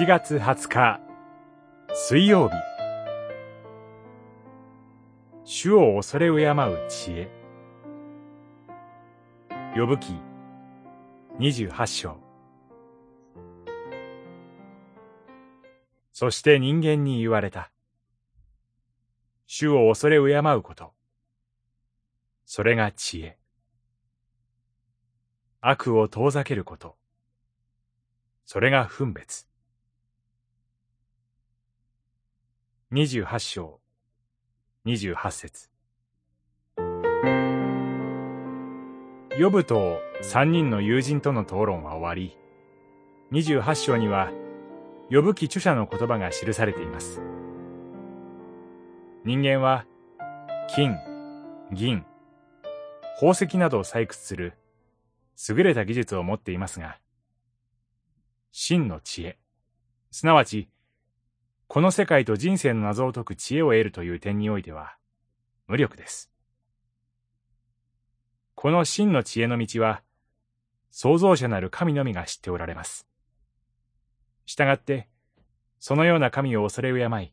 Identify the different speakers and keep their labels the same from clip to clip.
Speaker 1: 7月20日水曜日主を恐れ敬う知恵呼ぶ記28章そして人間に言われた。主を恐れ敬うこと。それが知恵。悪を遠ざけること。それが分別。二十八章、二十八節。ヨブと三人の友人との討論は終わり、二十八章には、呼ぶ記著者の言葉が記されています。人間は、金、銀、宝石などを採掘する優れた技術を持っていますが、真の知恵、すなわち、この世界と人生の謎を解く知恵を得るという点においては、無力です。この真の知恵の道は、創造者なる神のみが知っておられます。したがって、そのような神を恐れ敬い、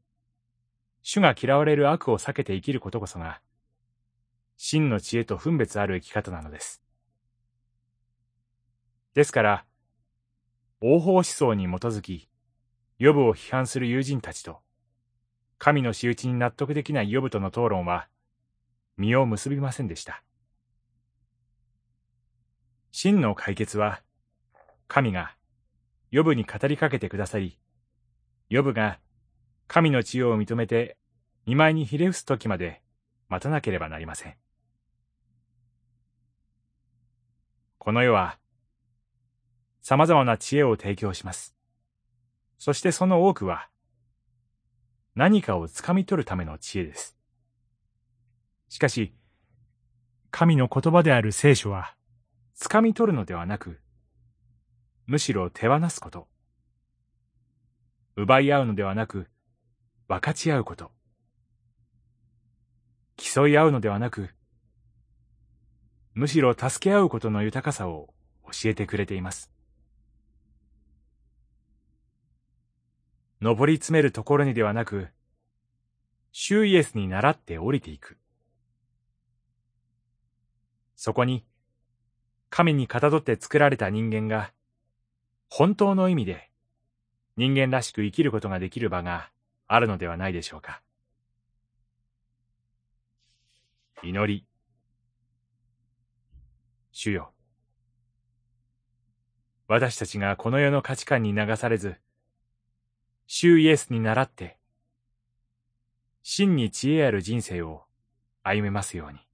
Speaker 1: 主が嫌われる悪を避けて生きることこそが、真の知恵と分別ある生き方なのです。ですから、王法思想に基づき、予部を批判する友人たちと、神の仕打ちに納得できない予部との討論は、実を結びませんでした。真の解決は、神が、予部に語りかけてくださり、予部が、神の知恵を認めて、見舞いにひれ伏す時まで待たなければなりません。この世は、様々な知恵を提供します。そしてその多くは、何かを掴み取るための知恵です。しかし、神の言葉である聖書は、掴み取るのではなく、むしろ手放すこと。奪い合うのではなく、分かち合うこと。競い合うのではなく、むしろ助け合うことの豊かさを教えてくれています。登り詰めるところにではなく、主イエスに倣って降りていく。そこに、神にかたどって作られた人間が、本当の意味で人間らしく生きることができる場があるのではないでしょうか。祈り。主よ。私たちがこの世の価値観に流されず、主イエスに習って、真に知恵ある人生を歩めますように。